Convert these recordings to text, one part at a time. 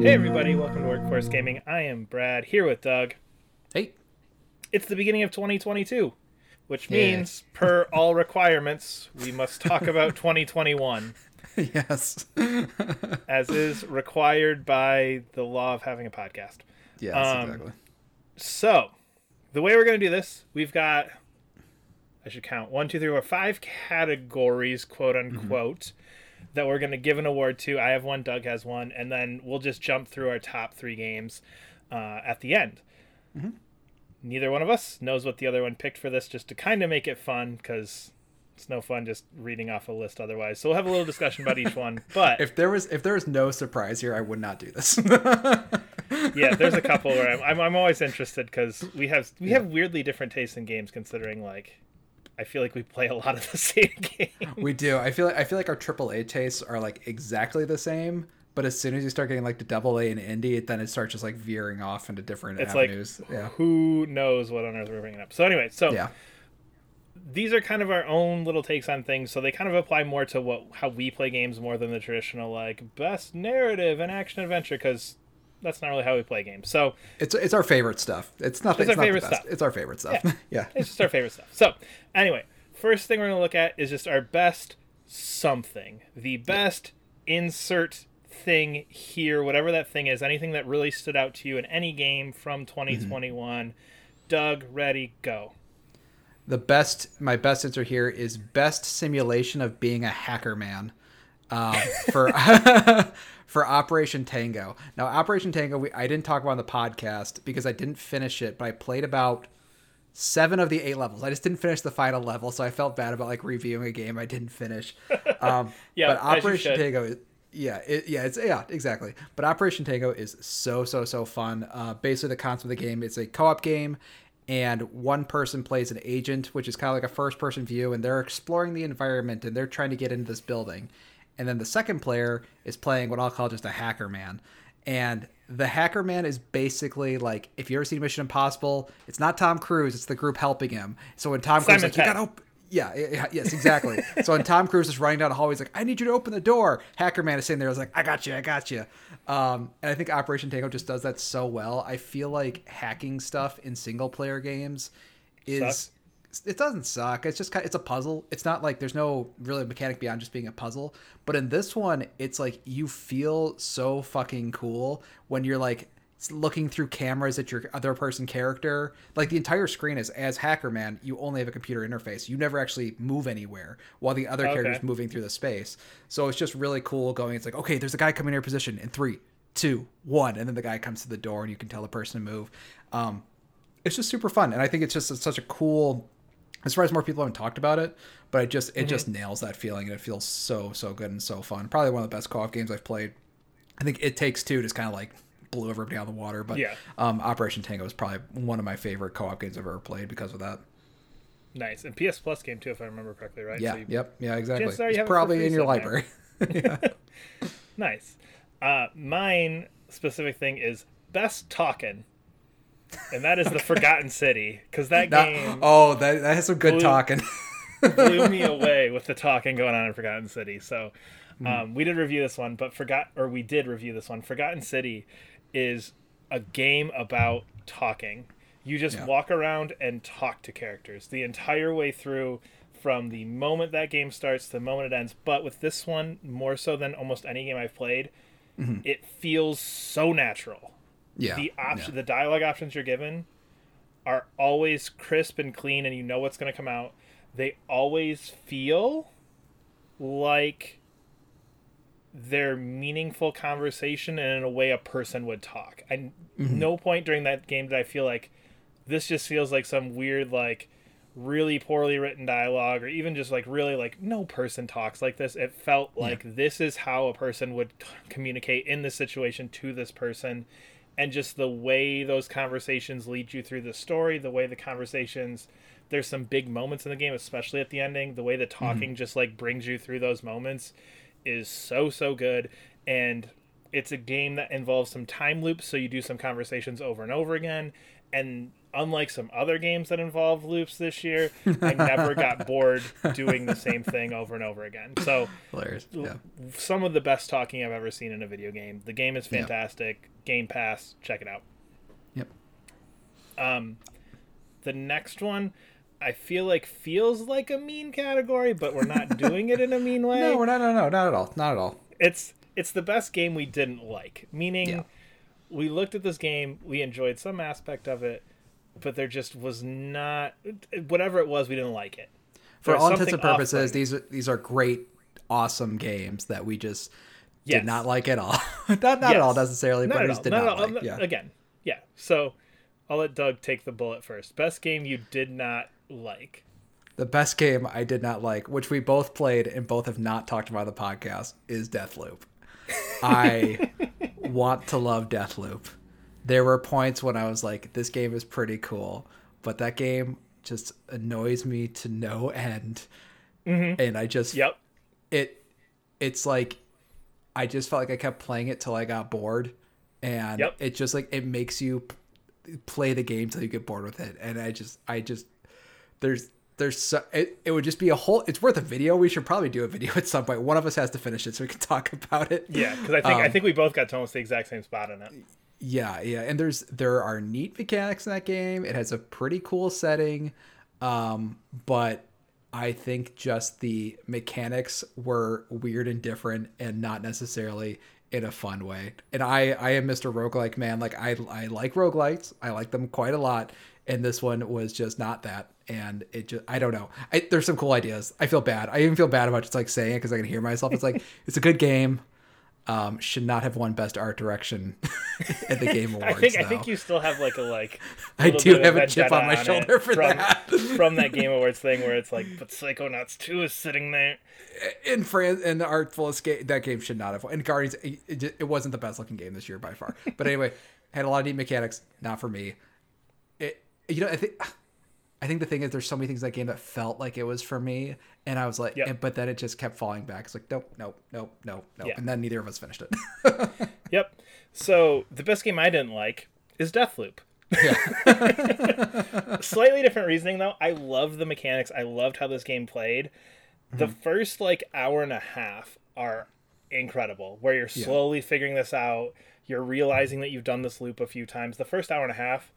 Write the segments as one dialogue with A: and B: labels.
A: Hey everybody, welcome to Workforce Gaming. I am Brad here with Doug.
B: Hey.
A: It's the beginning of 2022, which
B: Yeah.
A: means per all requirements, we must talk about 2021
B: yes.
A: as is required by the law of having a podcast.
B: yes,
A: Um,
B: exactly.
A: So, the way we're going to do this, we've got I should count one, two, three, four, five categories, quote unquote, that we're going to give an award to. I have one, Doug has one, and then we'll just jump through our top three games uh, at the end. Neither one of us knows what the other one picked for this, just to kind of make it fun, because it's no fun just reading off a list otherwise. So we'll have a little discussion about each one. But
B: If there was if there was no surprise here, I would not do this.
A: yeah, there's a couple where I'm, I'm, I'm always interested because we have we have weirdly different tastes in games. Considering like, I feel like we play a lot of the same game.
B: we do. I feel like I feel like our AAA tastes are like exactly the same, but as soon as you start getting like the double A and indie, then it starts just like veering off into different
A: It's like
B: avenues. yeah.
A: who knows what on earth we're bringing up. So anyway, so
B: Yeah.
A: these are kind of our own little takes on things. So they kind of apply more to what how we play games more than the traditional like best narrative and action adventure because that's not really how we play games. So
B: It's it's our favorite stuff. It's not
A: It's
B: it's,
A: our
B: not
A: favorite stuff.
B: It's our favorite stuff. Yeah.
A: it's just our favorite stuff. So, anyway, first thing we're going to look at is just our best something. The best insert thing here, whatever that thing is, anything that really stood out to you in any game from mm-hmm. 2021. Doug, ready, go.
B: the best my best answer here is best simulation of being a hacker man um, for for Operation Tango. Now Operation Tango, we, I didn't talk about on the podcast because I didn't finish it, but I played about seven of the eight levels. I just didn't finish the final level, so I felt bad about like reviewing a game I didn't finish. Um,
A: Yeah,
B: but Operation. Tango is yeah, it, yeah, it's yeah, exactly. But Operation Tango is so so so fun. Uh, basically, the concept of the game it's a co-op game, and one person plays an agent, which is kind of like a first-person view, and they're exploring the environment and they're trying to get into this building, and then the second player is playing what I'll call just a hacker man, and the hacker man is basically like if you ever seen Mission Impossible, it's not Tom Cruise, it's the group helping him. So when Tom Cruise is like, you gotta op- yeah, yeah, yes, exactly. so when Tom Cruise is running down the hallway, he's like, "I need you to open the door." Hacker Man is sitting there, is like, "I got you, I got you." Um, and I think Operation Tango just does that so well. I feel like hacking stuff in single player games is it doesn't suck. It's just kind of, it's a puzzle. It's not like there's no really mechanic beyond just being a puzzle. But in this one, it's like you feel so fucking cool when you're like looking through cameras at your other person character. Like the entire screen is as Hacker Man, you only have a computer interface. You never actually move anywhere while the other
A: Okay.
B: character's moving through the space. So it's just really cool going. It's like, okay, there's a guy coming in your position in three, two, one, and then the guy comes to the door and you can tell the person to move. Um, it's just super fun, and I think it's just such a cool. I'm surprised more people haven't talked about it, but it just it
A: Mm-hmm.
B: just nails that feeling, and it feels so so good and so fun. Probably one of the best co-op games I've played. I think It Takes Two just kind of like blew everybody out of the water, but
A: Yeah.
B: um, Operation Tango is probably one of my favorite co-op games I've ever played because of that.
A: Nice. And PS Plus game, too, if I remember correctly, right?
B: Yeah,
A: So you-
B: yep, yeah, exactly. It's
A: have it for
B: probably in your library.
A: Nice. Uh, mine specific thing is best talking. And that is the Forgotten City. Because that
B: Not-
A: game.
B: oh, that that has some good
A: Blue-
B: talking.
A: blew me away with the talking going on in Forgotten City. So
B: Hmm.
A: um, we did review this one, but forgot or we did review this one. Forgotten City is a game about talking. You just
B: Yeah.
A: walk around and talk to characters the entire way through from the moment that game starts to the moment it ends. But with this one, more so than almost any game I've played, it feels so natural
B: Mm-hmm. Yeah,
A: the option
B: yeah.
A: the dialogue options you're given are always crisp and clean and you know what's going to come out. They always feel like they're meaningful conversation and in a way a person would talk. And
B: Mm-hmm.
A: no point during that game did i feel like this just feels like some weird like really poorly written dialogue or even just like really like no person talks like this. It felt like this is how a person would communicate in this situation to this person and just the way those conversations lead you through the story the way the conversations there's some big moments in the game especially at the ending. The way the mm-hmm. talking just like brings you through those moments is so so good. And it's a game that involves some time loops so you do some conversations over and over again. And unlike some other games that involve loops this year, I never got bored doing the same thing over and over again. So
B: Hilarious. Yeah.
A: some of the best talking I've ever seen in a video game. The game is fantastic. Game Pass, check it out.
B: Yep.
A: Um, the next one, I feel like feels like a mean category, but we're not doing it in a mean way.
B: No, we're not. No, no, not at all. Not at all.
A: it's it's the best game we didn't like. Meaning,
B: Yeah.
A: we looked at this game, we enjoyed some aspect of it, but there just was not whatever it was. We didn't like it.
B: For all intents and purposes, these are these are great, awesome games that we just
A: Yes.
B: did not like at all. not not at all necessarily,
A: Not
B: but we
A: all.
B: just did
A: Not
B: not,
A: all.
B: like. Yeah.
A: Again, yeah. So I'll let Doug take the bullet first. Best game you did not like.
B: The best game I did not like, which we both played and both have not talked about on the podcast, is Deathloop. I want to love Deathloop. There were points when I was like, this game is pretty cool, but that game just annoys me to no end. And I just
A: Mm-hmm. Yep.
B: it it's like I just felt like I kept playing it till I got bored, and
A: Yep.
B: it just like it makes you play the game till you get bored with it, and I just I just there's there's so, it, it would just be a whole it's worth a video we should probably do a video at some point. one of us has to finish it so we can talk about it
A: Yeah, because I think I
B: Um,
A: think we both got to almost the exact same spot in it.
B: Yeah, yeah, and there's there are neat mechanics in that game. It has a pretty cool setting, um, but I think just the mechanics were weird and different, and not necessarily in a fun way. And I I am Mr. Roguelike man. Like I I like roguelites. I like them quite a lot, and this one was just not that. And it just I don't know. I, there's some cool ideas. I feel bad. I even feel bad about just like saying it because I can hear myself. It's like it's a good game. Um, should not have won best art direction at the game
A: I
B: awards.
A: think I think you still have like a like.
B: I do have a chip on my
A: vendetta
B: shoulder for
A: from,
B: that.
A: from that Game Awards thing where it's like, but Psychonauts two is sitting there.
B: in France and the Artful Escape. That game should not have. won. And Guardians, it, it, it wasn't the best looking game this year by far. But anyway, had a lot of neat mechanics. Not for me. It you know I think. I think the thing is, there's so many things in that game that felt like it was for me, and I was like,
A: Yep.
B: but then it just kept falling back. It's like, nope, nope, nope, nope, nope,
A: Yeah.
B: and then neither of us finished it.
A: Yep. So the best game I didn't like is Deathloop. Slightly different reasoning though. I love the mechanics. I loved how this game played. The
B: Mm-hmm.
A: first like hour and a half are incredible, where you're slowly figuring this out. You're realizing that you've done this loop a few times. The first hour and a half,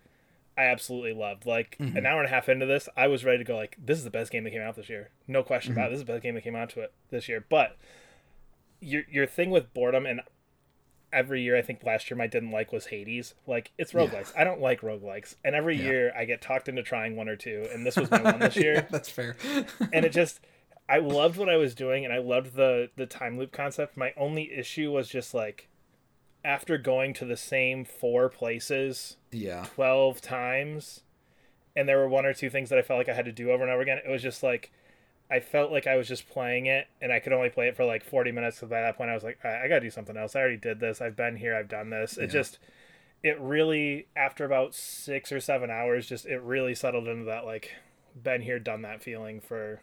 A: I absolutely loved. Like
B: Mm-hmm.
A: an hour and a half into this, I was ready to go. Like this is the best game that came out this year, no question about it. This is the best game that came out to it this year. But your your thing with boredom and every year I think last year my didn't like was Hades. Like it's roguelikes. I don't like roguelikes. And every
B: Yeah.
A: year I get talked into trying one or two and this was my one this year.
B: Yeah, that's fair.
A: and it just I loved what I was doing and I loved the the time loop concept. My only issue was just like after going to the same four places
B: yeah,
A: 12 times and there were one or two things that I felt like I had to do over and over again. It was just like I felt like I was just playing it and I could only play it for like 40 minutes because by that point I was like I, I got to do something else. I already did this. I've been here. I've done this. It
B: Yeah.
A: just it really after about 6 or 7 hours just it really settled into that like been here done that feeling for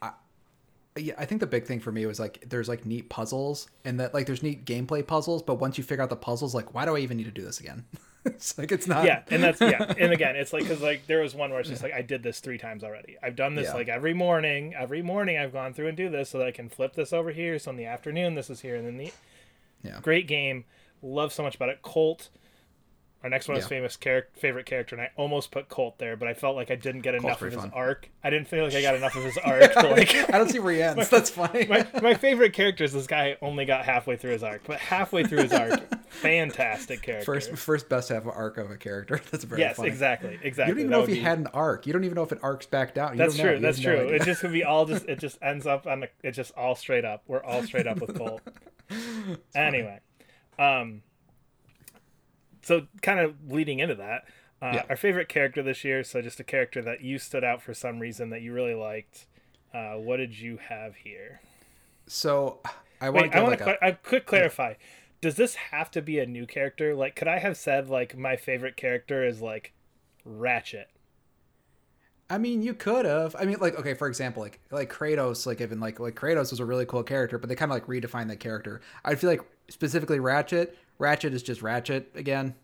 B: yeah, I think the big thing for me was like there's like neat puzzles and that like there's neat gameplay puzzles, but once you figure out the puzzles, like why do I even need to do this again? it's like it's not.
A: yeah and that's yeah and again it's like because like there was one where it's just like i did this three times already i've done this
B: Yeah.
A: like every morning every morning i've gone through and do this so that i can flip this over here so in the afternoon this is here and then the
B: Yeah.
A: great game love so much about it colt our next one is famous character favorite character and i almost put colt there but i felt like i didn't get enough of his
B: fun.
A: arc i didn't feel like i got enough of his arc to like
B: I don't see where he ends. That's funny.
A: my, my favorite character is this guy only got halfway through his arc but halfway through his arc fantastic character
B: First, first best half of arc of a character. That's very
A: yes
B: funny.
A: exactly exactly
B: You don't even
A: That
B: know if he
A: be-
B: had an arc. You don't even know if it arcs back down. You
A: That's
B: don't know.
A: true.
B: You
A: That's
B: no
A: true. it just could be all just it just ends up on the it just all straight up. We're all straight up with Colt. anyway, um, so kind of leading into that, uh,
B: Yeah.
A: our favorite character this year. So just a character that you stood out for some reason that you really liked. Uh, what did you have here?
B: So I want
A: Wait, I want
B: like
A: to
B: a,
A: I could clarify. Does this have to be a new character? Like, could I have said like my favorite character is like Ratchet?
B: I mean, you could have. I mean, like, okay, for example, like like Kratos, like even like like Kratos was a really cool character, but they kind of like redefined that character. I feel like specifically Ratchet. Ratchet is just Ratchet again.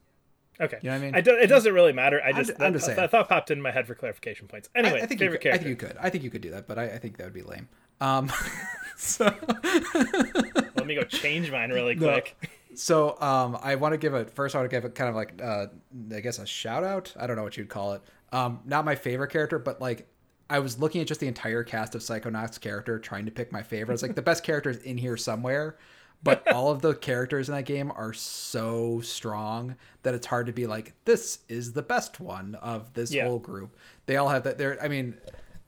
A: Okay.
B: You know what I mean?
A: I do, it doesn't really matter. I just,
B: I'm just
A: that,
B: saying.
A: that thought popped in my head for clarification points. Anyway,
B: I think you
A: favorite
B: could, I think you could. I think you could do that, but I, I think that would be lame. Um, so,
A: Let me go change mine really
B: No.
A: quick.
B: so um, I want to give a first. I want to give a kind of like uh, I guess a shout out. I don't know what you'd call it. Um, not my favorite character, but like I was looking at just the entire cast of Psychonauts character, trying to pick my favorite. It's like the best characters in here somewhere, but all of the characters in that game are so strong that it's hard to be like this is the best one of this
A: Yeah.
B: whole group. They all have that. They're I mean.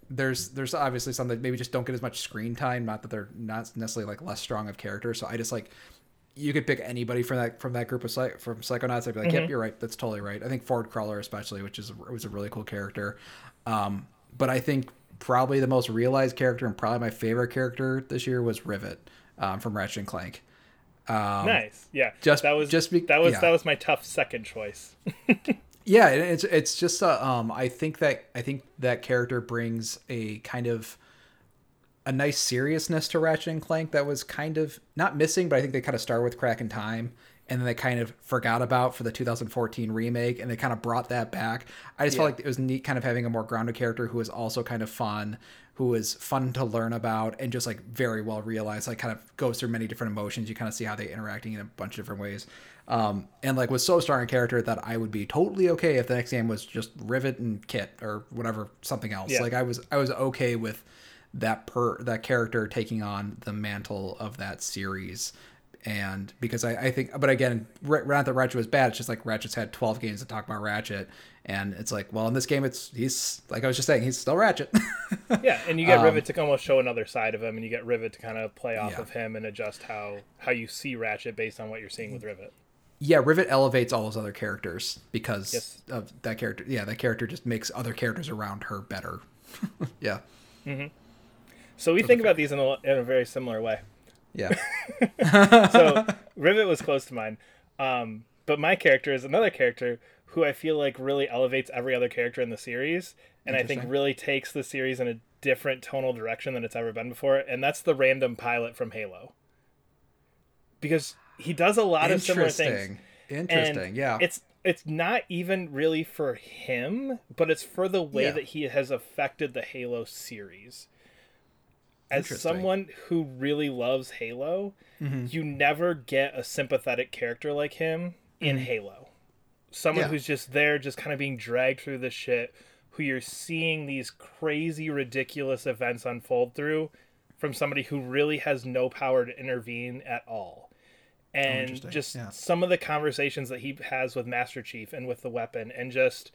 B: There's there's obviously some that maybe just don't get as much screen time. Not that they're not necessarily like less strong of character. So I just like you could pick anybody from that from that group of psych, from Psychonauts. I'd be like,
A: Mm-hmm.
B: yep, you're right. That's totally right. I think Ford Cruller especially, which is was a really cool character. Um, but I think probably the most realized character and probably my favorite character this year was Rivet um, from Ratchet and Clank. Um,
A: nice. Yeah.
B: just-
A: that was
B: just be-
A: that was
B: yeah.
A: that was my tough second choice.
B: Yeah, it's it's just uh, um I think that I think that character brings a kind of a nice seriousness to Ratchet and Clank that was kind of not missing, but I think they kind of started with Crack in Time and then they kind of forgot about for the 2014 remake and they kind of brought that back. I just felt like it was neat kind of having a more grounded character who was also kind of fun, who was fun to learn about and just like very well realized, like kind of goes through many different emotions. You kind of see how they're interacting in a bunch of different ways. Um, and like was so strong a character that I would be totally okay if the next game was just Rivet and Kit or whatever something else.
A: Yeah.
B: Like I was I was okay with that per that character taking on the mantle of that series. And because I, I think, but again, Ra- not that Ratchet was bad. It's just like Ratchet's had 12 games to talk about Ratchet. And it's like, well, in this game, it's, he's, like I was just saying, he's still Ratchet.
A: Yeah, and you get Rivet to almost show another side of him, and you get Rivet to kind of play off
B: Um, Yeah.
A: of him and adjust how how you see Ratchet based on what you're seeing with Rivet.
B: yeah, Rivet elevates all those other characters because
A: Yes.
B: of that character. Yeah, that character just makes other characters around her better. yeah.
A: So we think about these in a, in a very similar way.
B: Yeah.
A: So Rivet was close to mine, um, but my character is another character who I feel like really elevates every other character in the series, and I think really takes the series in a different tonal direction than it's ever been before, and that's the random pilot from Halo. Because he does a lot of similar things.
B: Interesting.
A: And
B: yeah.
A: It's it's not even really for him, but it's for the way
B: Yeah.
A: that he has affected the Halo series. As someone who really loves Halo,
B: Mm-hmm.
A: you never get a sympathetic character like him in Halo. Someone
B: Mm-hmm. Yeah.
A: who's just there, just kind of being dragged through the shit, who you're seeing these crazy, ridiculous events unfold through from somebody who really has no power to intervene at all. And
B: Oh,
A: just
B: Yeah.
A: some of the conversations that he has with Master Chief and with the weapon, and just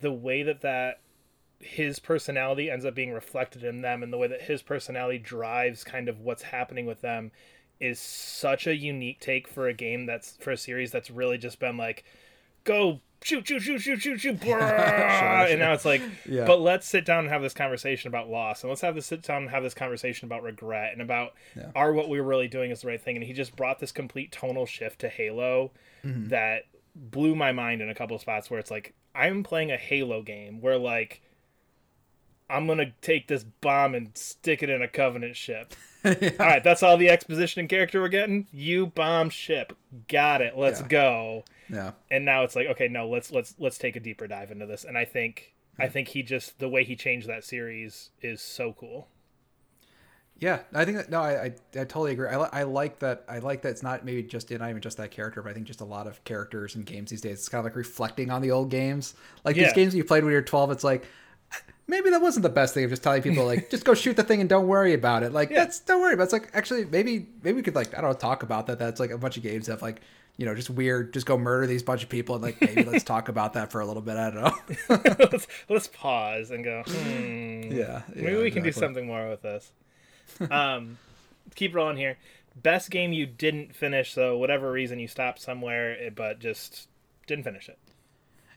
A: the way that that his personality ends up being reflected in them and the way that his personality drives kind of what's happening with them is such a unique take for a game that's for a series that's really just been like go shoot shoot shoot shoot shoot shoot brrrr, and now it's like
B: Yeah.
A: but let's sit down and have this conversation about loss and let's have this sit down and have this conversation about regret and about
B: Yeah.
A: are what we were really doing is the right thing and he just brought this complete tonal shift to halo
B: Mm-hmm.
A: that blew my mind in a couple spots where it's like i'm playing a halo game where like i'm gonna take this bomb and stick it in a covenant ship all right that's all the exposition and character we're getting you bomb ship got it let's
B: Yeah.
A: go
B: yeah.
A: and now it's like okay no let's let's let's take a deeper dive into this and i think i think he just the way he changed that series is so cool
B: Yeah, I think that no, I, I, I totally agree. I, li- I like that. I like that it's not maybe just not even just that character, but I think just a lot of characters in games these days. It's kind of like reflecting on the old games, like
A: Yeah.
B: these games you played when you were twelve. It's like maybe that wasn't the best thing of just telling people like just go shoot the thing and don't worry about it. Like
A: Yeah.
B: that's don't worry about. It. It's like actually maybe maybe we could like I don't know talk about that. That's like a bunch of games that have like you know just weird just go murder these bunch of people and like maybe let's talk about that for a little bit. I don't know.
A: let's, let's pause and go hmm.
B: yeah,
A: maybe
B: yeah,
A: we can do something more with this um keep rolling here best game you didn't finish so whatever reason you stopped somewhere eh, but just didn't finish it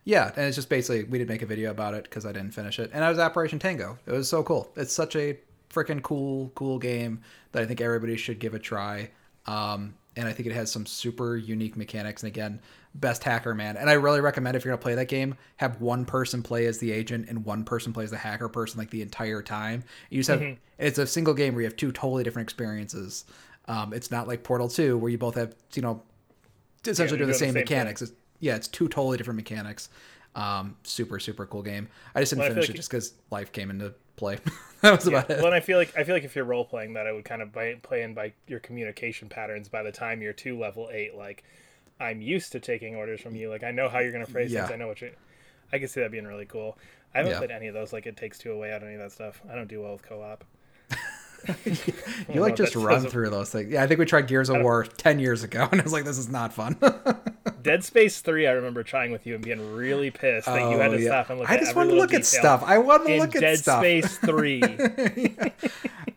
B: Yeah, and it's just basically we did make a video about it because I didn't finish it, and that was Operation Tango. It was so cool. It's such a freaking cool, cool game that I think everybody should give a try. Um, and I think it has some super unique mechanics. And again, best hacker man. And I really recommend if you're gonna play that game, have one person play as the agent and one person plays the hacker person like the entire time. You just have it's a single game where you have two totally different experiences. Um, it's not like Portal Two where you both have you know essentially
A: you're
B: doing the same,
A: the same
B: mechanics. It's, yeah, it's two totally different mechanics. Um, super super cool game. I just didn't
A: Well,
B: finish
A: like-
B: it just because life came into play. that was
A: Yeah.
B: about it.
A: Well, and I feel like I feel like if you're role playing that, I would kind of by, play in by your communication patterns. By the time you're to level eight, like I'm used to taking orders from you. Like I know how you're gonna phrase
B: Yeah.
A: things. I know what you. I can see that being really cool. I haven't
B: Yeah.
A: played any of those. Like it takes two away out of any of that stuff. I don't do well with co-op.
B: You like just run through those things. Yeah, I think we tried Gears of War ten years ago, and I was like, "This is not fun."
A: Dead Space Three. I remember trying with you and being really pissed that you had
B: Oh,
A: to
B: yeah.
A: stop and look. At
B: the
A: stuff.
B: I just wanted to look at stuff. I wanted to look at
A: Dead
B: stuff.
A: Space Three.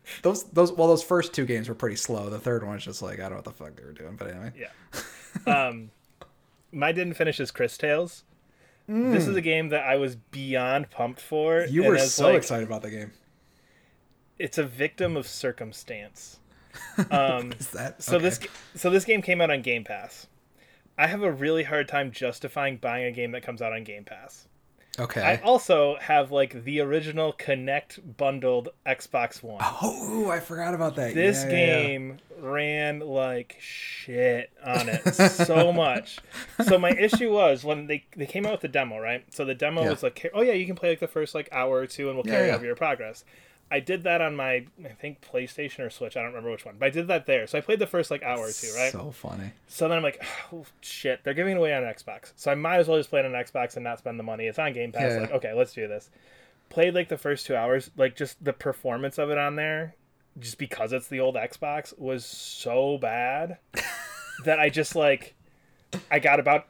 B: Those those well, those first two games were pretty slow. The third one was just like I don't know what the fuck they were doing, but anyway.
A: Yeah. Um, my didn't finish is Cris Tales. This is a game that I was beyond pumped for.
B: Mm. You
A: and
B: were so
A: like,
B: excited about the game.
A: It's a victim of circumstance. Um,
B: Is that
A: so
B: okay.
A: this so this game came out on Game Pass. I have a really hard time justifying buying a game that comes out on Game Pass.
B: okay?
A: I also have like the original Kinect bundled Xbox One.
B: oh, I forgot about that.
A: This
B: Yeah, yeah, yeah.
A: game ran like shit on it so much. So my issue was when they they came out with the demo, right? So the demo
B: Yeah.
A: was like, oh yeah, you can play like the first like hour or two, and we'll carry over your progress. I did that on my I think PlayStation or Switch. I don't remember which one, but I did that there. So I played the first like hour or two, right?
B: So funny.
A: So then I'm like, oh, shit, they're giving it away on Xbox. So I might as well just play it on Xbox and not spend the money. It's on Game Pass.
B: Yeah.
A: Like, okay, let's do this. Played like the first two hours, like just the performance of it on there, just because it's the old Xbox, was so bad that I just like, I got about,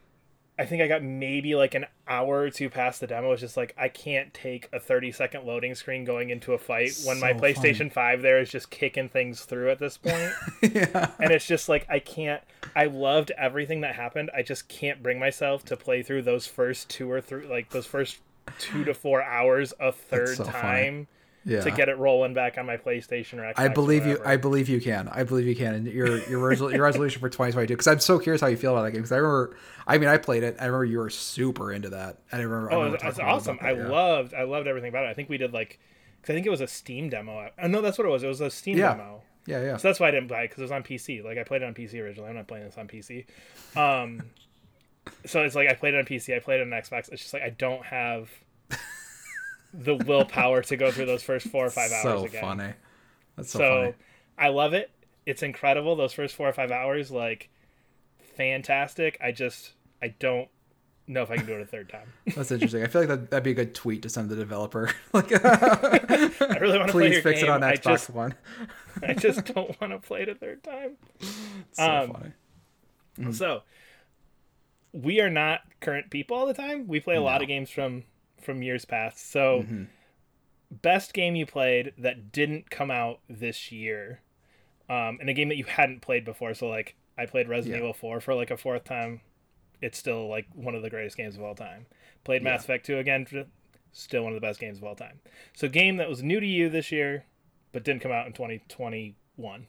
A: I think I got maybe like an hour or two past the demo. It's just like I can't take a 30 second loading screen going into a fight when my
B: So
A: PlayStation 5 there is just kicking things through at this point
B: yeah.
A: and it's just like I can't. I loved everything that happened. I just can't bring myself to play through those first two or three, like those first two to four hours a third
B: so funny. Yeah.
A: to get it rolling back on my PlayStation or Xbox.
B: I
A: or
B: believe you. I believe you can. I believe you can. And your your resol- your resolution for 2022. Because I'm so curious how you feel about that game. Because I remember. I mean, I played it. I remember you were super into that. I remember.
A: Oh,
B: talking
A: awesome!
B: that,
A: I
B: yeah.
A: loved. I loved everything about it. I think we did like, because I think it was a Steam demo. Oh no, that's what it was. It was a Steam
B: Yeah.
A: demo.
B: Yeah, yeah.
A: So that's why I didn't buy it because it was on PC. Like I played it on PC originally. I'm not playing this on PC. Um, so it's like I played it on PC. I played it on Xbox. It's just like I don't have the willpower to go through those first four or five hours
B: so
A: again.
B: funny. That's so,
A: So,
B: funny.
A: I love it. It's incredible. Those first four or five hours, like fantastic. I just I don't know if I can do it a third time.
B: That's interesting. I feel like that, that'd be a good tweet to send the developer. like,
A: I really want to play
B: please fix
A: game.
B: it on
A: I
B: Xbox
A: just
B: One.
A: I just don't want to play it a third time.
B: So
A: um,
B: funny.
A: So we are not current people all the time. We play a lot of games from from years past. So
B: Mm-hmm.
A: best game you played that didn't come out this year, um, and a game that you hadn't played before. So like I played Resident
B: Yeah.
A: Evil Four for like a fourth time. It's still like one of the greatest games of all time. Played Mass Effect Two again. Still one of the best games of all time. So game that was new to you this year, but didn't come out in 2021.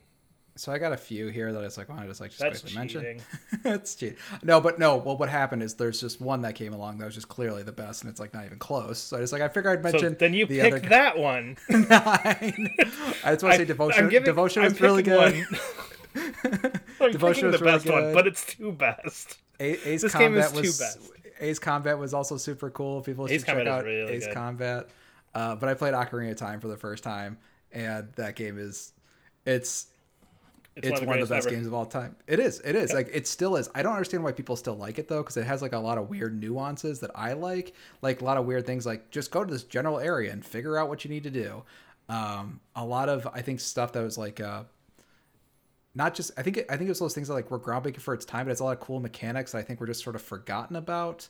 B: So I got a few here that I was like, want to just like just
A: That's
B: quickly mention.
A: cheating.
B: That's cheating. No, but no. Well, what happened is there's just one that came along that was just clearly the best, and it's like not even close. So I just like I figured I'd
A: So
B: mention.
A: then you
B: the
A: picked
B: other
A: that one.
B: nine. I just want to say devotion.
A: I'm giving-
B: devotion
A: I'm
B: was really good.
A: one. I'm
B: Devotion was
A: the
B: really
A: best one,
B: good.
A: but it's two best.
B: A- Ace
A: This game
B: Combat
A: is too
B: was
A: best.
B: Ace Combat was also super cool. People should
A: Ace
B: check
A: Combat
B: out
A: really
B: Ace
A: good.
B: Combat. Uh, but I played Ocarina of Time for the first time, and that game is it's
A: It's,
B: it's one of the best
A: ever.
B: games of all time. It is. It is. Like it still is. I don't understand why people still like it though, because it has like a lot of weird nuances that I like. Like a lot of weird things. Like just go to this general area and figure out what you need to do. Um, a lot of I think stuff that was like uh, not just I think it, I think it was those things that like were groundbreaking for its time, but it's a lot of cool mechanics that I think were just sort of forgotten about.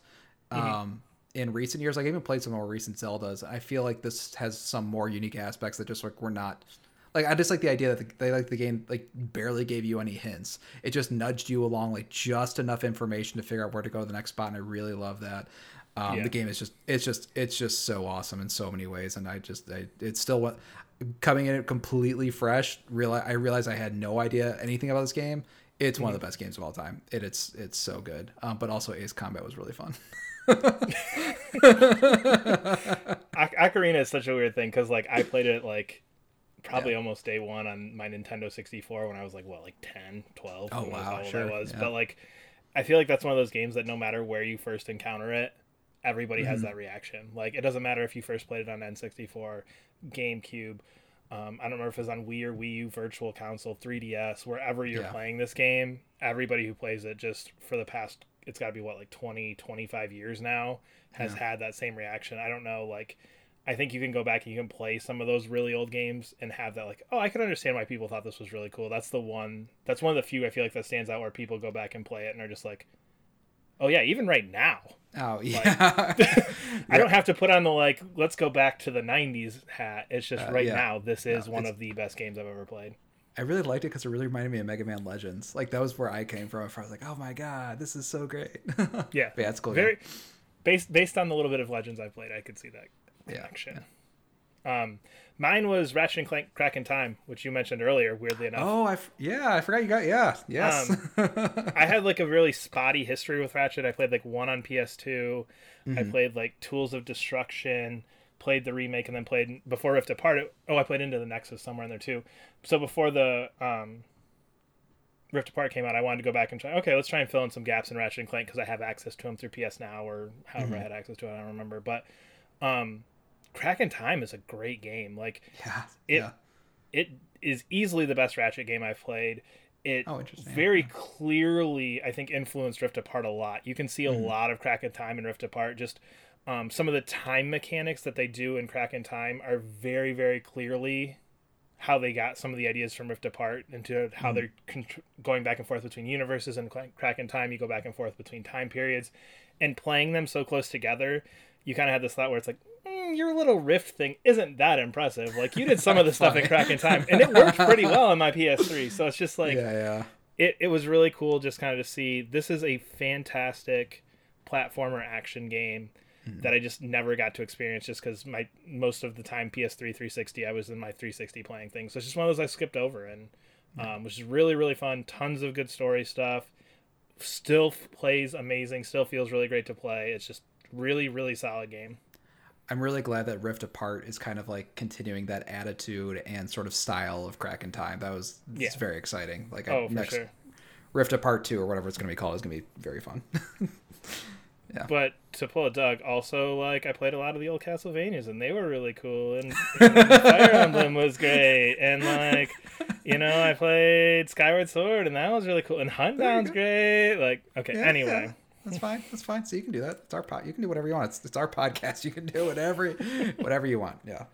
B: Um, in recent years, like I even played some more recent Zeldas. I feel like this has some more unique aspects that just like were not like I just like the idea that the, they like the game like barely gave you any hints. It just nudged you along like just enough information to figure out where to go to the next spot, and I really love that. Um,
A: Yeah.
B: The game is just it's just it's just so awesome in so many ways, and I just I, it's still what coming in it completely fresh. Realize I realized I had no idea anything about this game. It's one of the best games of all time. It, it's it's so good. Um, but also Ace Combat was really fun.
A: Oc- Ocarina is such a weird thing because like I played it like probably
B: Yeah.
A: almost day one on my Nintendo 64 when I was like what like 10, 12.
B: Oh, wow,
A: how old
B: sure,
A: I was.
B: yeah.
A: But like I feel like that's one of those games that no matter where you first encounter it, everybody has
B: Mm-hmm.
A: that reaction. Like it doesn't matter if you first played it on N64, GameCube. Um, I don't remember if it was on Wii or Wii U Virtual Console, 3DS, wherever you're
B: Yeah.
A: playing this game. Everybody who plays it just for the past, it's got to be what like 20, 25 years now, has had that same reaction. I don't know, like. I think you can go back and you can play some of those really old games and have that like, oh, I can understand why people thought this was really cool. That's the one. That's one of the few I feel like that stands out where people go back and play it and are just like, oh yeah, even right now,
B: Oh yeah.
A: I don't have to put on the like, let's go back to the '90s hat. It's just
B: Uh,
A: right
B: yeah.
A: now. This is one of the best games I've ever played.
B: I really liked it because it really reminded me of Mega Man Legends. Like that was where I came from. I was like, oh my god, this is so great.
A: Yeah,
B: But yeah, it's cool.
A: very based based on the little bit of Legends I've played. I could see that
B: Yeah,
A: connection. Um, mine was Ratchet and Clank Crack in Time, which you mentioned earlier. Weirdly enough,
B: Oh, I f- yeah, I forgot you got yeah, yes.
A: Um, I had like a really spotty history with Ratchet. I played like one on PS2. I played like Tools of Destruction, played the remake, and then played before Rift Apart. It, oh, I played Into the Nexus somewhere in there too. So before the um, Rift Apart came out, I wanted to go back and try. Okay, let's try and fill in some gaps in Ratchet and Clank because I have access to them through PS Now or however I had access to it. I don't remember, but um, Crack in Time is a great game. Like
B: yeah,
A: it
B: yeah.
A: it is easily the best Ratchet game I've played. It
B: Oh, interesting.
A: very clearly, I think, influenced Rift Apart a lot. You can see a
B: Mm-hmm.
A: lot of Crack in Time and Rift Apart. Just um, some of the time mechanics that they do in Crack in Time are very, very clearly how they got some of the ideas from Rift Apart into how
B: Mm-hmm.
A: they're contr- going back and forth between universes and in Time. You go back and forth between time periods, and playing them so close together, you kind of have this thought where it's like, mm, your little Rift thing isn't that impressive. Like you did some of the stuff. Crack in Time, and it worked pretty well on my PS3. So it's just like
B: yeah, yeah.
A: it, it was really cool just kind of to see this is a fantastic platformer action game that I just never got to experience just because my most of the time PS3 360 I was in my 360 playing things. So it's just one of those I skipped over and um, which is really really fun. Tons of good story stuff. Still f- plays amazing. Still feels really great to play. It's just really really solid game.
B: I'm really glad that Rift Apart is kind of like continuing that attitude and sort of style of Crack in Time. That was
A: yeah.
B: it's very exciting. Like
A: Oh
B: I,
A: for
B: next
A: sure.
B: Rift Apart two or whatever it's going to be called is going to be very fun. yeah.
A: But to pull a Doug, also like I played a lot of the old Castlevanias and they were really cool and, and Fire Emblem was great and like you know I played Skyward Sword and that was really cool and Huntdown's great. Like okay,
B: Yeah,
A: anyway,
B: yeah. That's fine. That's fine. So you can do that. It's our pod. You can do whatever you want. It's, it's our podcast. You can do whatever, whatever you want. Yeah.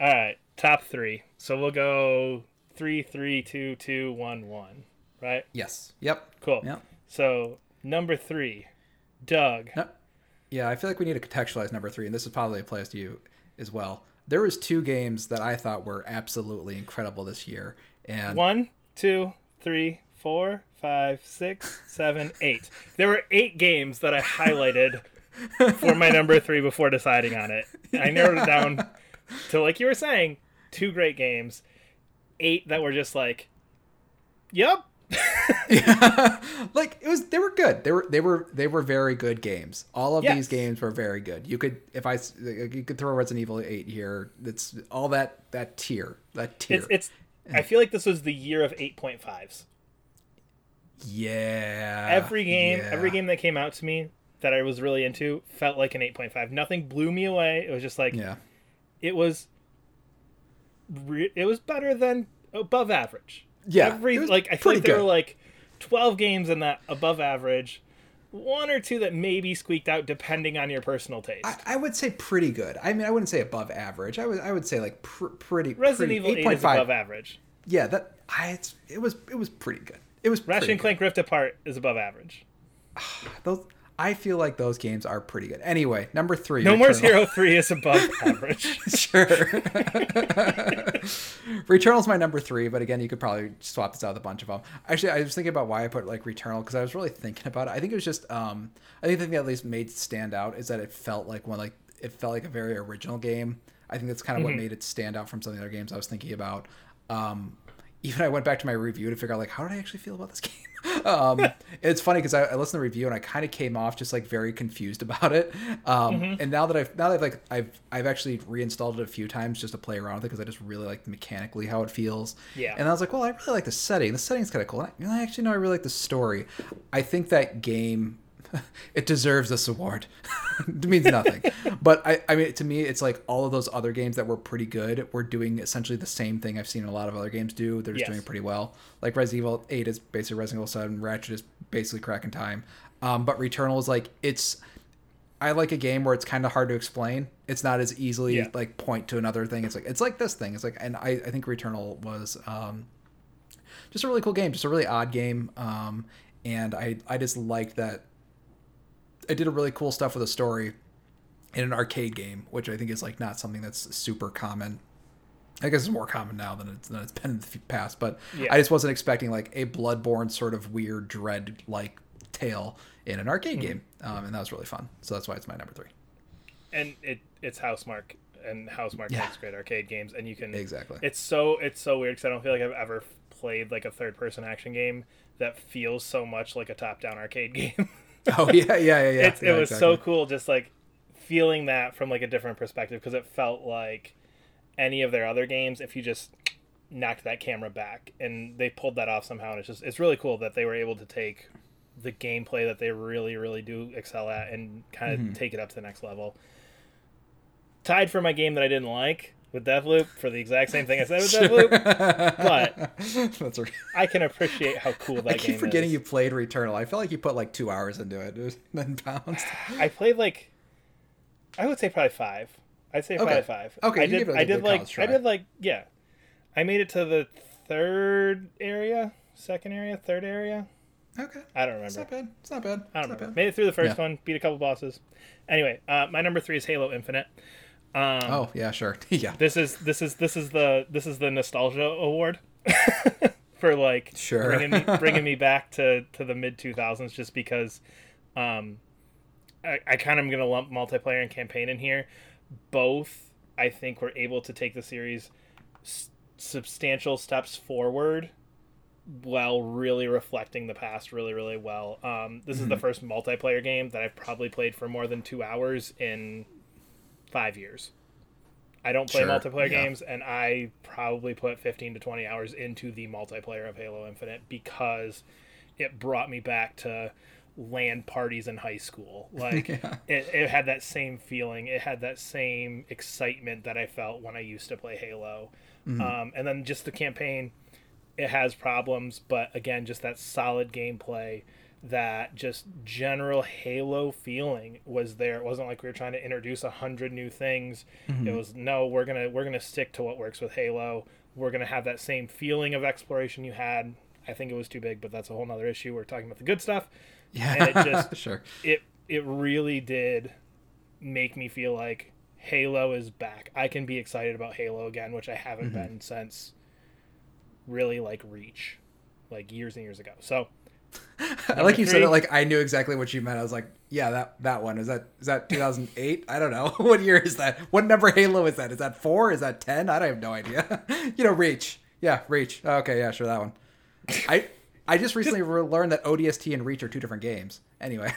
A: all right, top three. So we'll go three, three, two, two, one, one. Right?
B: Yes. Yep.
A: Cool.
B: Yep.
A: So number three, Doug.
B: No, yeah, I feel like we need to contextualize number three, and this is probably applies to you as well. There was two games that I thought were absolutely incredible this year, and
A: One, two, three, four, five, six, seven, eight. There were eight games that I highlighted for my number three before deciding on it. I narrowed it down to, like you were saying, two great games, eight that were just like, yep.
B: like it was they were good. They were they were they were very good games. All of
A: Yes.
B: these games were very good. You could if i you could throw Resident Evil 8 here. It's all that that tier. That tier.
A: It's, it's, I feel like this was the year of 8.5s.
B: yeah.
A: Every game,
B: yeah.
A: every game that came out to me that I was really into felt like an 8.5. Nothing blew me away. It was just like,
B: Yeah.
A: it was re- it was better than above average.
B: Yeah,
A: Every like I feel like there
B: good.
A: were like 12 games in that above average. One or two that maybe squeaked out depending on your personal taste.
B: I, I would say pretty good. I mean, I wouldn't say above average. I would I would say like pr- pretty.
A: Resident
B: pretty,
A: Evil 8 is
B: 8.5.
A: above average.
B: Yeah, that I it's, it was it was pretty good. It was
A: Ratchet and Clank Rift Apart is above average.
B: Those I feel like those games are pretty good. Anyway, number three.
A: No More. Hero 3 is above average.
B: sure. Returnal's my number three, but again, you could probably swap this out with a bunch of them. Actually, I was thinking about why I put like Returnal because I was really thinking about it. I think it was just, um, I think the thing that at least made stand out is that it felt like one like it felt like a very original game. I think that's kind of what made it stand out from some of the other games I was thinking about. Um, even I went back to my review to figure out like how did I actually feel about this game. um, it's funny because I, I listened to the review and I kind of came off just like very confused about it. Um,
A: Mm-hmm.
B: And now that I've now that I've like I've I've actually reinstalled it a few times just to play around with it because I just really like mechanically how it feels.
A: Yeah.
B: And I was like, well, I really like the setting. The setting's kind of cool. And I, actually no, I really like the story. I think that game. It deserves this award. it means nothing, but I, I mean, to me, it's like all of those other games that were pretty good were doing essentially the same thing I've seen a lot of other games do. They're just
A: Yes.
B: doing pretty well. Like Resident Evil 8 is basically Resident Evil 7, Ratchet is basically Crack in Time. Um, but Returnal is like it's I like a game where it's kind of hard to explain. It's not as easily
A: Yeah.
B: like point to another thing. It's like it's like this thing. It's like and I, I think Returnal was um, just a really cool game, just a really odd game. Um, and I I just liked that I did a really cool stuff with a story in an arcade game, which I think is like not something that's super common. I guess it's more common now than it's than it's been in the past, but
A: Yeah.
B: I just wasn't expecting like a Bloodborne sort of weird dread like tale in an arcade game, um, and that was really fun. So that's why it's my number three.
A: and it it's Housemarque, and Housemarque
B: Yeah.
A: makes great arcade games, and you can
B: Exactly.
A: It's so it's so weird because I don't feel like I've ever played like a third person action game that feels so much like a top down arcade game.
B: Oh yeah, yeah, yeah, yeah.
A: it's,
B: yeah,
A: it was so cool just like feeling that from like a different perspective because it felt like any of their other games if you just knocked that camera back and they pulled that off somehow and it's just it's really cool that they were able to take the gameplay that they really really do excel at and kind of
B: Mm-hmm.
A: take it up to the next level tied for my game that i didn't like with Deathloop for the exact same thing i said with Deathloop but
B: That's
A: i can appreciate how cool that game is.
B: I keep forgetting
A: is
B: you played Returnal. I feel like you put like two hours into it, and then bounced.
A: I played like, I would say probably five. I'd say
B: Okay.
A: probably five.
B: Okay,
A: I did.
B: like,
A: I did like. I did like. Yeah, I made it to the third area, second area, third area.
B: Okay,
A: I don't remember.
B: it's not bad. It's not bad.
A: I don't
B: It's
A: remember. Made it through the first
B: Yeah.
A: one. Beat a couple bosses. Anyway, uh, my number three is Halo Infinite. Um,
B: Oh yeah, sure. yeah,
A: This is this is this is the this is the nostalgia award for like
B: Sure.
A: bringing me, bringing me back to to the mid 2000s just because um I, I kind of am gonna lump multiplayer and campaign in here both I think were able to take the series s- substantial steps forward while really reflecting the past really really well um this is the first multiplayer game that I've probably played for more than two hours in five years I don't play
B: Sure,
A: multiplayer
B: yeah.
A: games, and I probably put 15 to 20 hours into the multiplayer of Halo Infinite because it brought me back to LAN parties in high school. Like,
B: Yeah.
A: it, it had that same feeling, it had that same excitement that I felt when I used to play Halo.
B: Mm-hmm.
A: Um, and then just the campaign, it has problems, but again, just that solid gameplay that just general halo feeling was there. It wasn't like we were trying to introduce a hundred new things. Mm-hmm. It was no we're gonna we're gonna stick to what works with halo. We're gonna have that same feeling of exploration you had. I think it was too big but that's a whole nother issue. We're talking about the good stuff.
B: Yeah.
A: and it just-
B: sure.
A: it it really did make me feel like halo is back. I can be excited about halo again which i haven't mm-hmm. been since really like reach like years and years ago. So
B: I like you said it like I knew exactly what you meant. I was like, yeah, that that one is that is that 2008? I don't know. what year is that? What number Halo is that? Is that four? Is that ten? I don't have no idea. you know, Reach. Yeah, Reach. Oh, okay, yeah, sure that one. I I just recently re- learned that ODST and Reach are two different games. Anyway,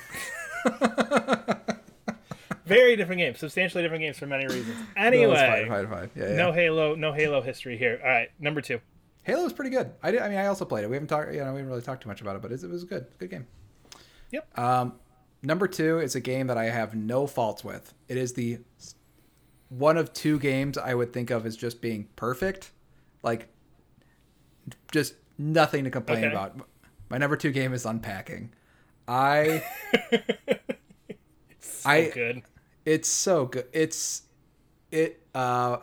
A: very different games substantially different games for many reasons
B: No,
A: anyway
B: fine, fine, fine. Yeah, yeah.
A: no halo no halo history here all right number two
B: Halo was pretty good. I, did, I mean, I also played it. We haven't talked, you know, we haven't really talked too much about it, but it, it was good. Good game.
A: Yep.
B: Um, number two is a game that I have no faults with. It is the one of two games I would think of as just being perfect, like just nothing to complain
A: Okay.
B: about. My number two game is Unpacking. I
A: so
B: I-
A: good
B: it's so good. It's it. Uh,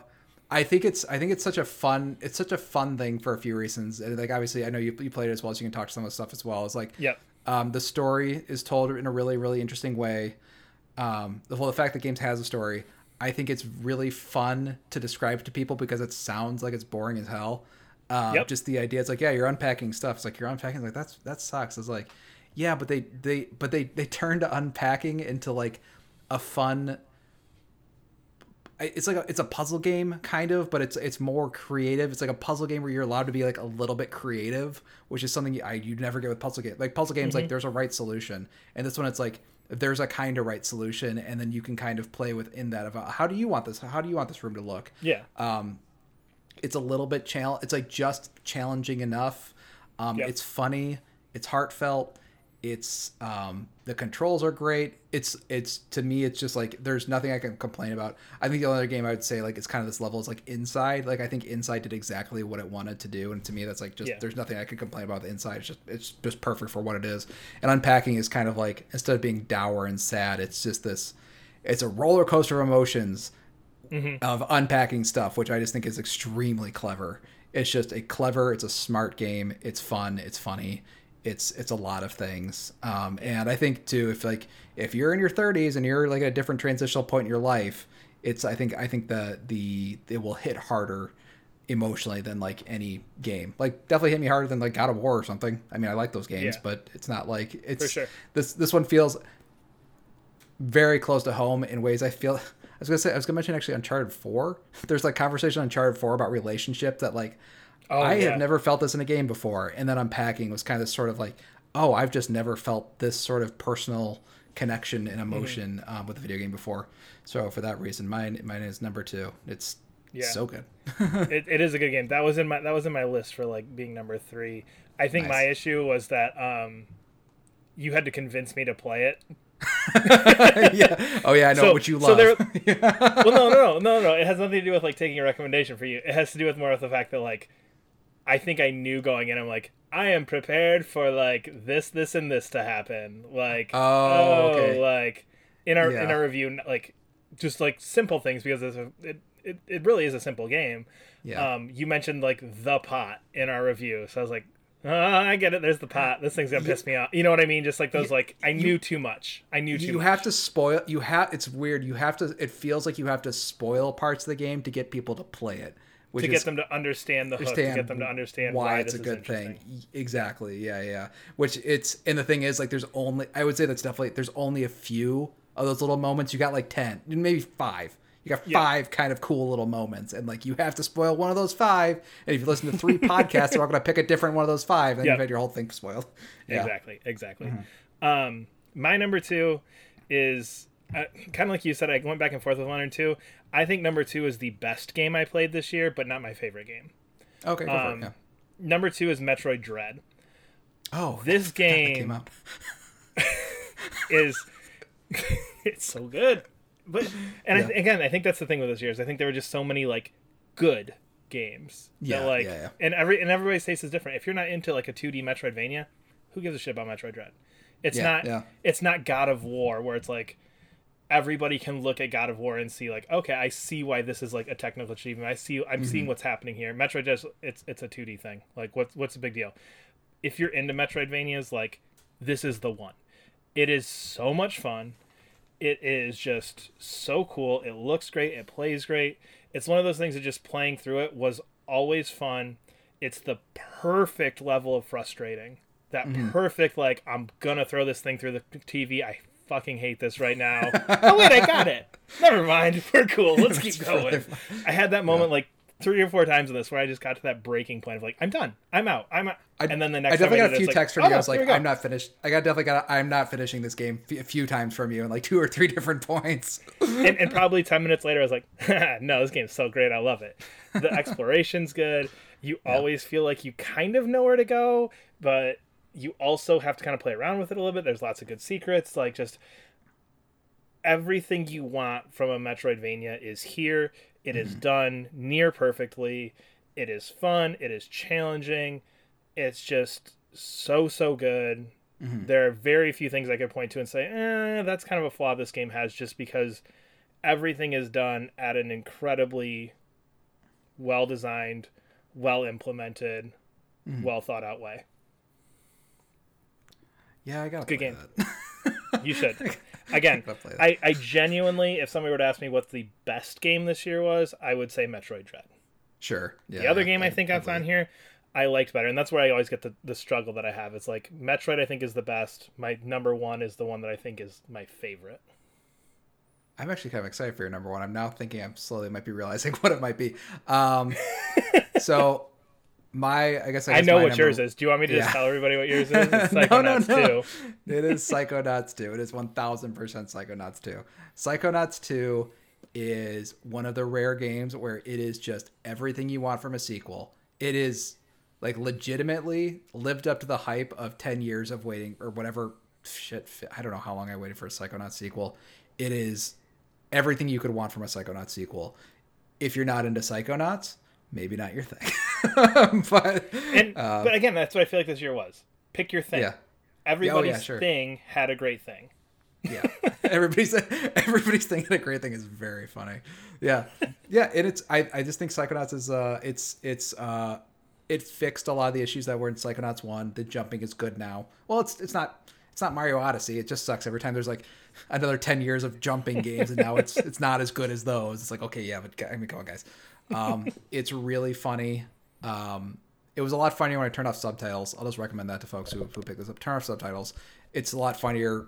B: I think it's I think it's such a fun it's such a fun thing for a few reasons. And, Like obviously, I know you you played it as well, so you can talk to some of the stuff as well. It's like
A: Yep.
B: um, the story is told in a really really interesting way. Um, the well, the fact that games has a story, I think it's really fun to describe to people because it sounds like it's boring as hell. Um,
A: Yep.
B: Just the idea, it's like yeah, you're unpacking stuff. It's like you're unpacking like that's that sucks. It's like yeah, but they they but they they turned unpacking into like a fun it's like a, it's a puzzle game kind of, but it's it's more creative. It's like a puzzle game where you're allowed to be like a little bit creative, which is something you, I you never get with puzzle games. Like puzzle games,
A: Mm-hmm.
B: like there's a right solution, and this one it's like there's a kind of right solution, and then you can kind of play within that about how do you want this? How do you want this room to look?
A: Yeah.
B: Um, it's a little bit challenge. It's like just challenging enough. Um,
A: Yep.
B: It's funny. It's heartfelt. It's um, the controls are great. It's it's to me it's just like there's nothing I can complain about. I think the only other game I would say like it's kind of this level is like Inside. Like I think Inside did exactly what it wanted to do, and to me that's like just
A: Yeah.
B: there's nothing I can complain about. The Inside it's just it's just perfect for what it is. And Unpacking is kind of like instead of being dour and sad, it's just this. It's a roller coaster of emotions of unpacking stuff, which I just think is extremely clever. It's just a clever, it's a smart game. It's fun, it's funny, it's it's a lot of things. Um, and I think too, if like if you're in your 30s and you're like at a different transitional point in your life, it's I think I think the the it will hit harder emotionally than like any game. Like definitely hit me harder than like God of War or something. I mean, I like those games,
A: Yeah.
B: but it's not like it's
A: sure.
B: this this one feels very close to home in ways I feel. I was gonna say I was gonna mention actually Uncharted Four. There's like conversation on Uncharted Four about relationship that like
A: Oh,
B: I
A: yeah.
B: have never felt this in a game before, and then unpacking was kind of sort of like, oh, I've just never felt this sort of personal connection and
A: Mm-hmm.
B: emotion um, with a video game before. So for that reason, mine mine is number two. It's
A: Yeah.
B: so good.
A: it, it is a good game. That was in my that was in my list for like being number three. I think my issue was that um, you had to convince me to play it.
B: yeah. Oh yeah, I know
A: So-
B: what you
A: so
B: love.
A: there- Well, no, no, no, no, no. It has nothing to do with like taking a recommendation for you. It has to do with more of the fact that like, I think I knew going in. I'm like, I am prepared for like this, this, and this to happen. Like,
B: Oh, okay.
A: like in our in our review, like just like simple things because it's a, it, it it really is a simple game.
B: Yeah.
A: Um, you mentioned like the pot in our review, so I was like, uh, I get it. There's the pot. This thing's gonna piss me off. You know what I mean? Just like those, like I knew too much. I knew too
B: you
A: much.
B: have to spoil you have it's weird you have to it feels like you have to spoil parts of the game to get people to play it which
A: to
B: is
A: get them to understand the hook, to get them to understand
B: why,
A: why,
B: it's a good thing exactly yeah yeah which it's and the thing is like there's only i would say that's definitely there's only a few of those little moments you got like 10 maybe five you got
A: Yeah.
B: five kind of cool little moments and like you have to spoil one of those five and if you listen to three podcasts they're all going to pick a different one of those five and
A: Yep.
B: you've had your whole thing spoiled yeah
A: Exactly, exactly.
B: Mm-hmm.
A: Um, my number two is uh, kind of like you said. I went back and forth with one and two. I think number two is the best game I played this year, but not my favorite game.
B: okay go for
A: Um,
B: it, yeah.
A: Number two is Metroid Dread.
B: oh
A: This game
B: came
A: is it's so good. But and I th- again, I think that's the thing with this year is I think there were just so many like good games.
B: Yeah,
A: like
B: yeah, yeah.
A: and every and everybody's taste is different. If you're not into like a 2D Metroidvania, who gives a shit about Metroid Dread? It's
B: Yeah,
A: not
B: yeah.
A: it's not God of War where it's like everybody can look at God of War and see like, okay, I see why this is like a technical achievement. I see I'm seeing
B: Mm-hmm.
A: what's happening here. Metroid just it's it's a 2D thing. Like what's what's the big deal? If you're into Metroidvanias, like this is the one. It is so much fun. It is just so cool. It looks great. It plays great. It's one of those things that just playing through it was always fun. It's the perfect level of frustrating. That
B: Mm-hmm.
A: perfect, like, I'm gonna throw this thing through the TV. I fucking hate this right now. oh, wait, I got it. Never mind. We're cool. Let's keep going. I had that moment like three or four times in this where I just got to that breaking point of like, I'm done. I'm out. I'm out.
B: I,
A: and then the next time
B: definitely oh,
A: I
B: definitely
A: got
B: a
A: it,
B: few
A: it's like,
B: texts from
A: oh,
B: you. I was like. I'm not finished. I got definitely got. I'm not finishing this game f- a few times from you, and like two or three different points.
A: and, and probably 10 minutes later i was like no this game's so great i love it the exploration's good you always feel like you kind of know where to go but you also have to kind of play around with it a little bit. There's lots of good secrets like just everything you want from a metroidvania is here. It is mm-hmm. done near perfectly. It is fun. It is challenging. It's just so so good. Mm-hmm. There are very few things i could point to and say eh, that's kind of a flaw this game has just because everything is done at an incredibly well designed, well implemented, mm-hmm. well thought out way.
B: Yeah, I got a
A: Good game. You should. Again,
B: Gotta play that.
A: I, I genuinely, if somebody were to ask me what the best game this year was, I would say Metroid Dread.
B: Sure. Yeah,
A: The other game I, think
B: I
A: that's on here, I liked better, and that's where I always get the, the struggle that I have. It's like Metroid, I think is the best. My number one is the one that I think is my favorite.
B: I'm actually kind of excited for your number one. I'm now thinking I'm slowly might be realizing what it might be. Um, so my I guess I,
A: I know what
B: number-
A: yours is. Do you want me to just tell everybody what yours is? It's
B: no, no,
A: Psychonauts
B: no.
A: 2.
B: It is Psychonauts 2. It is 1000% Psychonauts 2. Psychonauts 2 is one of the rare games where it is just everything you want from a sequel. It is like legitimately lived up to the hype of 10 years of waiting or whatever shit. I don't know how long I waited for a Psychonauts sequel. It is everything you could want from a Psychonauts sequel. If you're not into Psychonauts, maybe not your thing. but
A: And but again, that's what I feel like this year was. Pick your thing.
B: yeah.
A: Everybody's
B: sure.
A: thing had a great thing.
B: Yeah, everybody's everybody's thinking a great thing is very funny. Yeah, yeah, and it's I, I just think Psychonauts is uh it's it's uh it fixed a lot of the issues that were in Psychonauts one. The jumping is good now. Well, it's it's not it's not Mario Odyssey. It just sucks every time there's like another ten years of jumping games, and now it's it's not as good as those. It's like okay, yeah, but I mean, come on, guys. Um, it's really funny. Um, it was a lot funnier when I turned off subtitles. I'll just recommend that to folks who, who pick this up. Turn off subtitles. It's a lot funnier.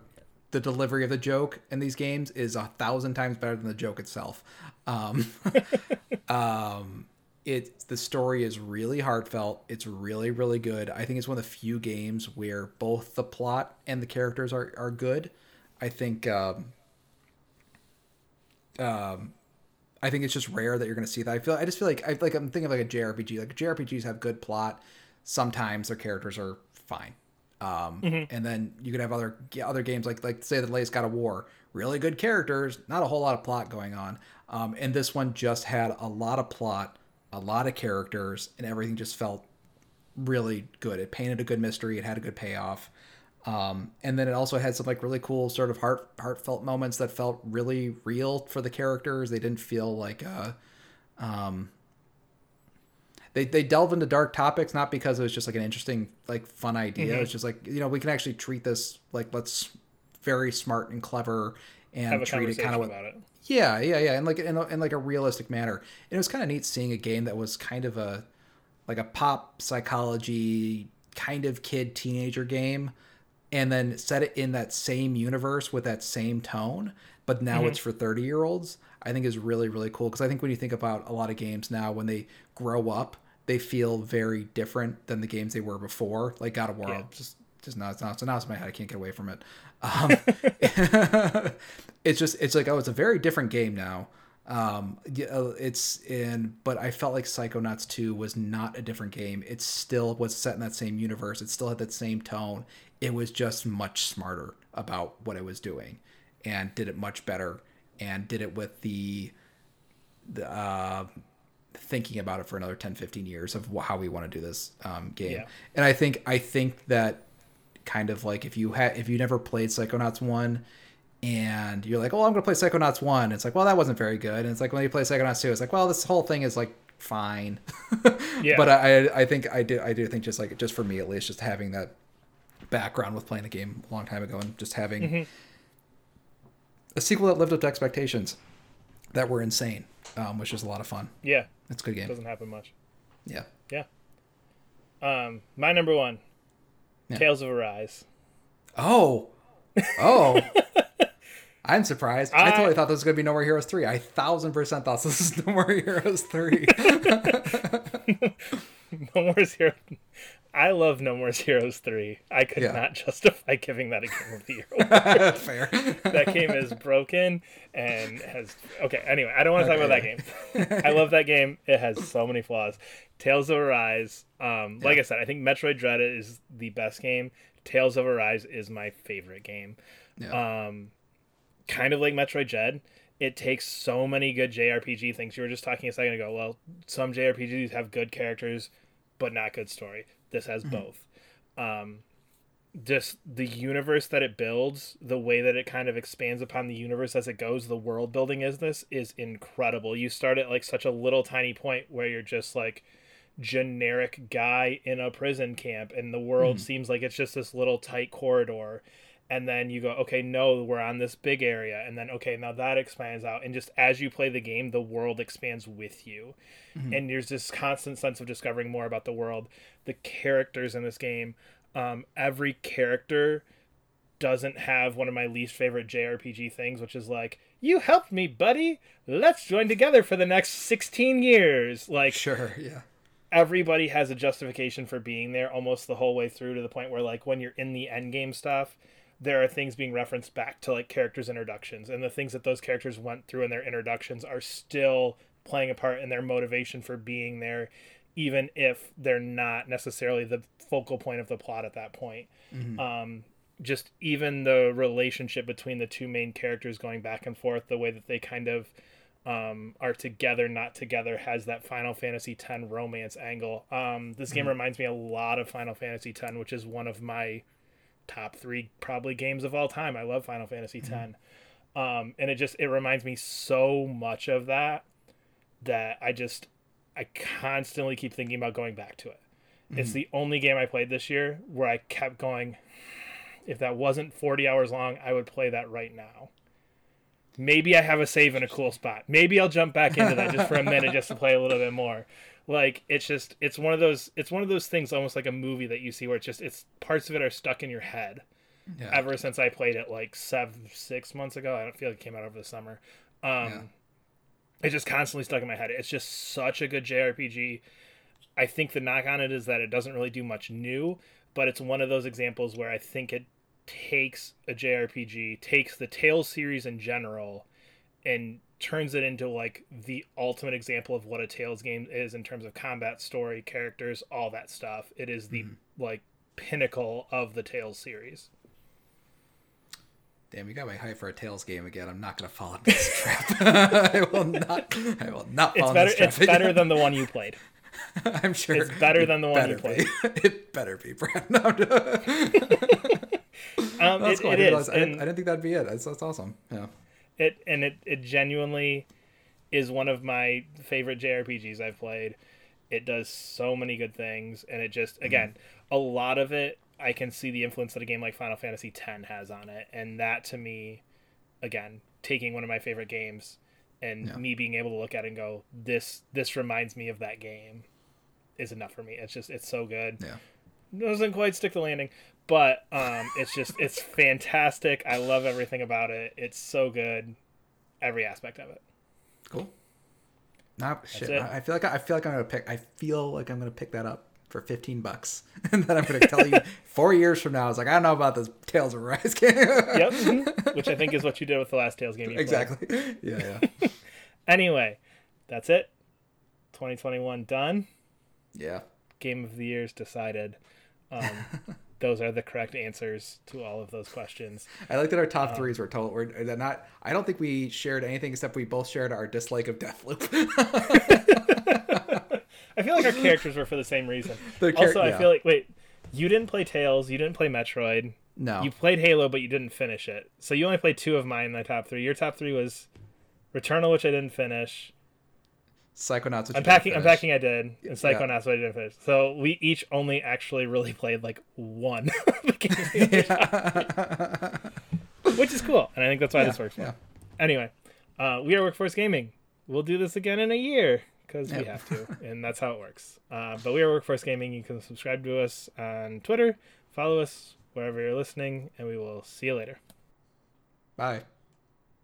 B: The delivery of the joke in these games is a thousand times better than the joke itself. Um, um, it the story is really heartfelt. It's really really good. I think it's one of the few games where both the plot and the characters are are good. I think. Um, um, I think it's just rare that you're going to see that. I feel I just feel like I like I'm thinking of like a JRPG. Like JRPGs have good plot. Sometimes their characters are fine. Um, and then you could have other other games like like say the latest God of War, really good characters, not a whole lot of plot going on. Um, and this one just had a lot of plot, a lot of characters, and everything just felt really good. It painted a good mystery. It had a good payoff. Um, and then it also had some like really cool sort of heart heartfelt moments that felt really real for the characters. They didn't feel like uh, um, they they delve into dark topics not because it was just like an interesting like fun idea. It's just like you know we can actually treat this like let's very smart and clever and
A: Have a
B: treat it kind of
A: about it.
B: yeah, yeah, yeah, and like in, a, in like a realistic manner. And it was kind of neat seeing a game that was kind of a like a pop psychology kind of kid teenager game, and then set it in that same universe with that same tone, but now it's for thirty year olds. I think is really really cool because I think when you think about a lot of games now, when they grow up, they feel very different than the games they were before. Like God of War,
A: Yeah.
B: just just now it's now so now it's in my head. I can't get away from it. Um, it's just it's like oh it's a very different game now um uh, it's in but i felt like psychonauts 2 was not a different game it still was set in that same universe it still had that same tone it was just much smarter about what it was doing and did it much better and did it with the the uh thinking about it for another 10 15 years of how we want to do this um game
A: Yeah.
B: and i think i think that kind of like if you had if you never played psychonauts 1 and you're like, "Oh, I'm gonna play Psychonauts one." It's like, "Well, that wasn't very good." And it's like when you play Psychonauts two, it's like, "Well, this whole thing is like fine."
A: Yeah.
B: But I, I think I do, I do think just like just for me at least, just having that background with playing the game a long time ago and just having
A: Mm-hmm.
B: a sequel that lived up to expectations that were insane, um, which is a lot of fun.
A: Yeah,
B: It's a good game.
A: doesn't happen much.
B: Yeah.
A: Yeah. Um, my number one,
B: Yeah.
A: Tales of Arise.
B: Oh, oh. I'm surprised. I,
A: I-
B: totally thought this was gonna be No More Heroes three. I thousand percent thought this was No More Heroes three.
A: No More Heroes. I love No More Heroes three. I could
B: Yeah.
A: not justify giving that a game of the year. award.
B: Fair.
A: that game is broken and has okay anyway i don't want to talk about that game i love that game it has so many flaws tales of arise um like i said i think metroid dread is the best game tales of arise is my favorite game
B: Yeah.
A: um kind of like metroid dread it takes so many good jrpg things you were just talking a second ago well some jrpgs have good characters but not good story this has both. Um just the universe that it builds, the way that it kind of expands upon the universe as it goes, the world building is this is incredible. You start at like such a little tiny point where you're just like generic guy in a prison camp and the world seems like it's just this little tight corridor and then you go okay no we're on this big area and then okay now that expands out and just as you play the game the world expands with you and there's this constant sense of discovering more about the world the characters in this game um, every character doesn't have one of my least favorite jrpg things which is like "You helped me, buddy. Let's join together for the next 16 years." Like
B: Sure. Yeah.
A: everybody has a justification for being there almost the whole way through to the point where like when you're in the end game stuff there are things being referenced back to like characters introductions and the things that those characters went through in their introductions are still playing a part in their motivation for being there even if they're not necessarily the focal point of the plot at that point. Um, just even the relationship between the two main characters going back and forth the way that they kind of um, are together, not together, has that Final Fantasy X romance angle. Um, this game reminds me a lot of Final Fantasy X, which is one of my top three probably games of all time. I love Final Fantasy X, um, and it just it reminds me so much of that that I just I constantly keep thinking about going back to it. It's the only game I played this year where I kept going. If that wasn't forty hours long, I would play that right now maybe I have a save in a cool spot. Maybe I'll jump back into that just for a minute just to play a little bit more. Like it's just it's one of those it's one of those things almost like a movie that you see where it's just it's parts of it are stuck in your head.
B: Yeah.
A: Ever since I played it like seven six months ago, I don't feel like it came out over the summer. Um
B: Yeah.
A: it's just constantly stuck in my head. It's just such a good JRPG. I think the knock on it is that it doesn't really do much new, but it's one of those examples where I think it takes a JRPG, takes the Tales series in general, and turns it into like the ultimate example of what a Tales game is in terms of combat, story, characters, all that stuff. It is the mm-hmm. like pinnacle of the Tales series.
B: Damn, you got my hype for a Tales game again. I'm not gonna fall into this trap. I will not. I will not fall
A: It's
B: into
A: better.
B: this trap
A: It's better than the one you played.
B: I'm sure
A: it's better than the one you
B: played. be. it better be, Brad. No,
A: Um,
B: that's
A: it,
B: cool. I,
A: it
B: didn't
A: is,
B: I, didn't, I didn't think that'd be it. That's, that's awesome. Yeah.
A: it and it, it genuinely is one of my favorite JRPGs I've played. It does so many good things, and it just again a lot of it I can see the influence that a game like Final Fantasy X has on it, and that to me, again, taking one of my favorite games and
B: Yeah.
A: me being able to look at it and go, this this reminds me of that game, is enough for me. It's just it's so good
B: Yeah.
A: Doesn't quite stick the landing but um it's just it's fantastic i love everything about it it's so good every aspect of it
B: Cool. Nah, shit.
A: it.
B: I I feel like I feel like I'm gonna pick. I feel like I'm gonna pick that up for 15 bucks, and then I'm gonna tell you four years from now. I was like, I don't know about this Tales of Arise game.
A: yep mhm. which i think is what you did with the last tales game you played.
B: exactly. Yeah. Yeah.
A: anyway that's it 2021 done
B: Yeah.
A: game of the years decided um those are the correct answers to all of those questions
B: I like that our top threes were total. We're not. I don't think we shared anything except we both shared our dislike of Deathloop.
A: i feel like our characters were for the same reason
B: The char-
A: also i
B: yeah.
A: feel like wait you didn't play tales you didn't play metroid
B: no.
A: You played Halo, but you didn't finish it. So you only played two of mine in my top three. Your top three was Returnal, which I didn't finish.
B: Psychonauts. Which
A: Unpacking. Unpacking, I did, and Psychonauts, which I didn't finish. So we each only actually really played like one, of the games in the top three, which is cool, and I think that's why this works.
B: Yeah.
A: Well. Anyway, uh, we are Workforce Gaming. We'll do this again in a year because we have to, and that's how it works. Uh, but we are Workforce Gaming. You can subscribe to us on Twitter, follow us wherever you're listening, and we will see you later.
B: Bye.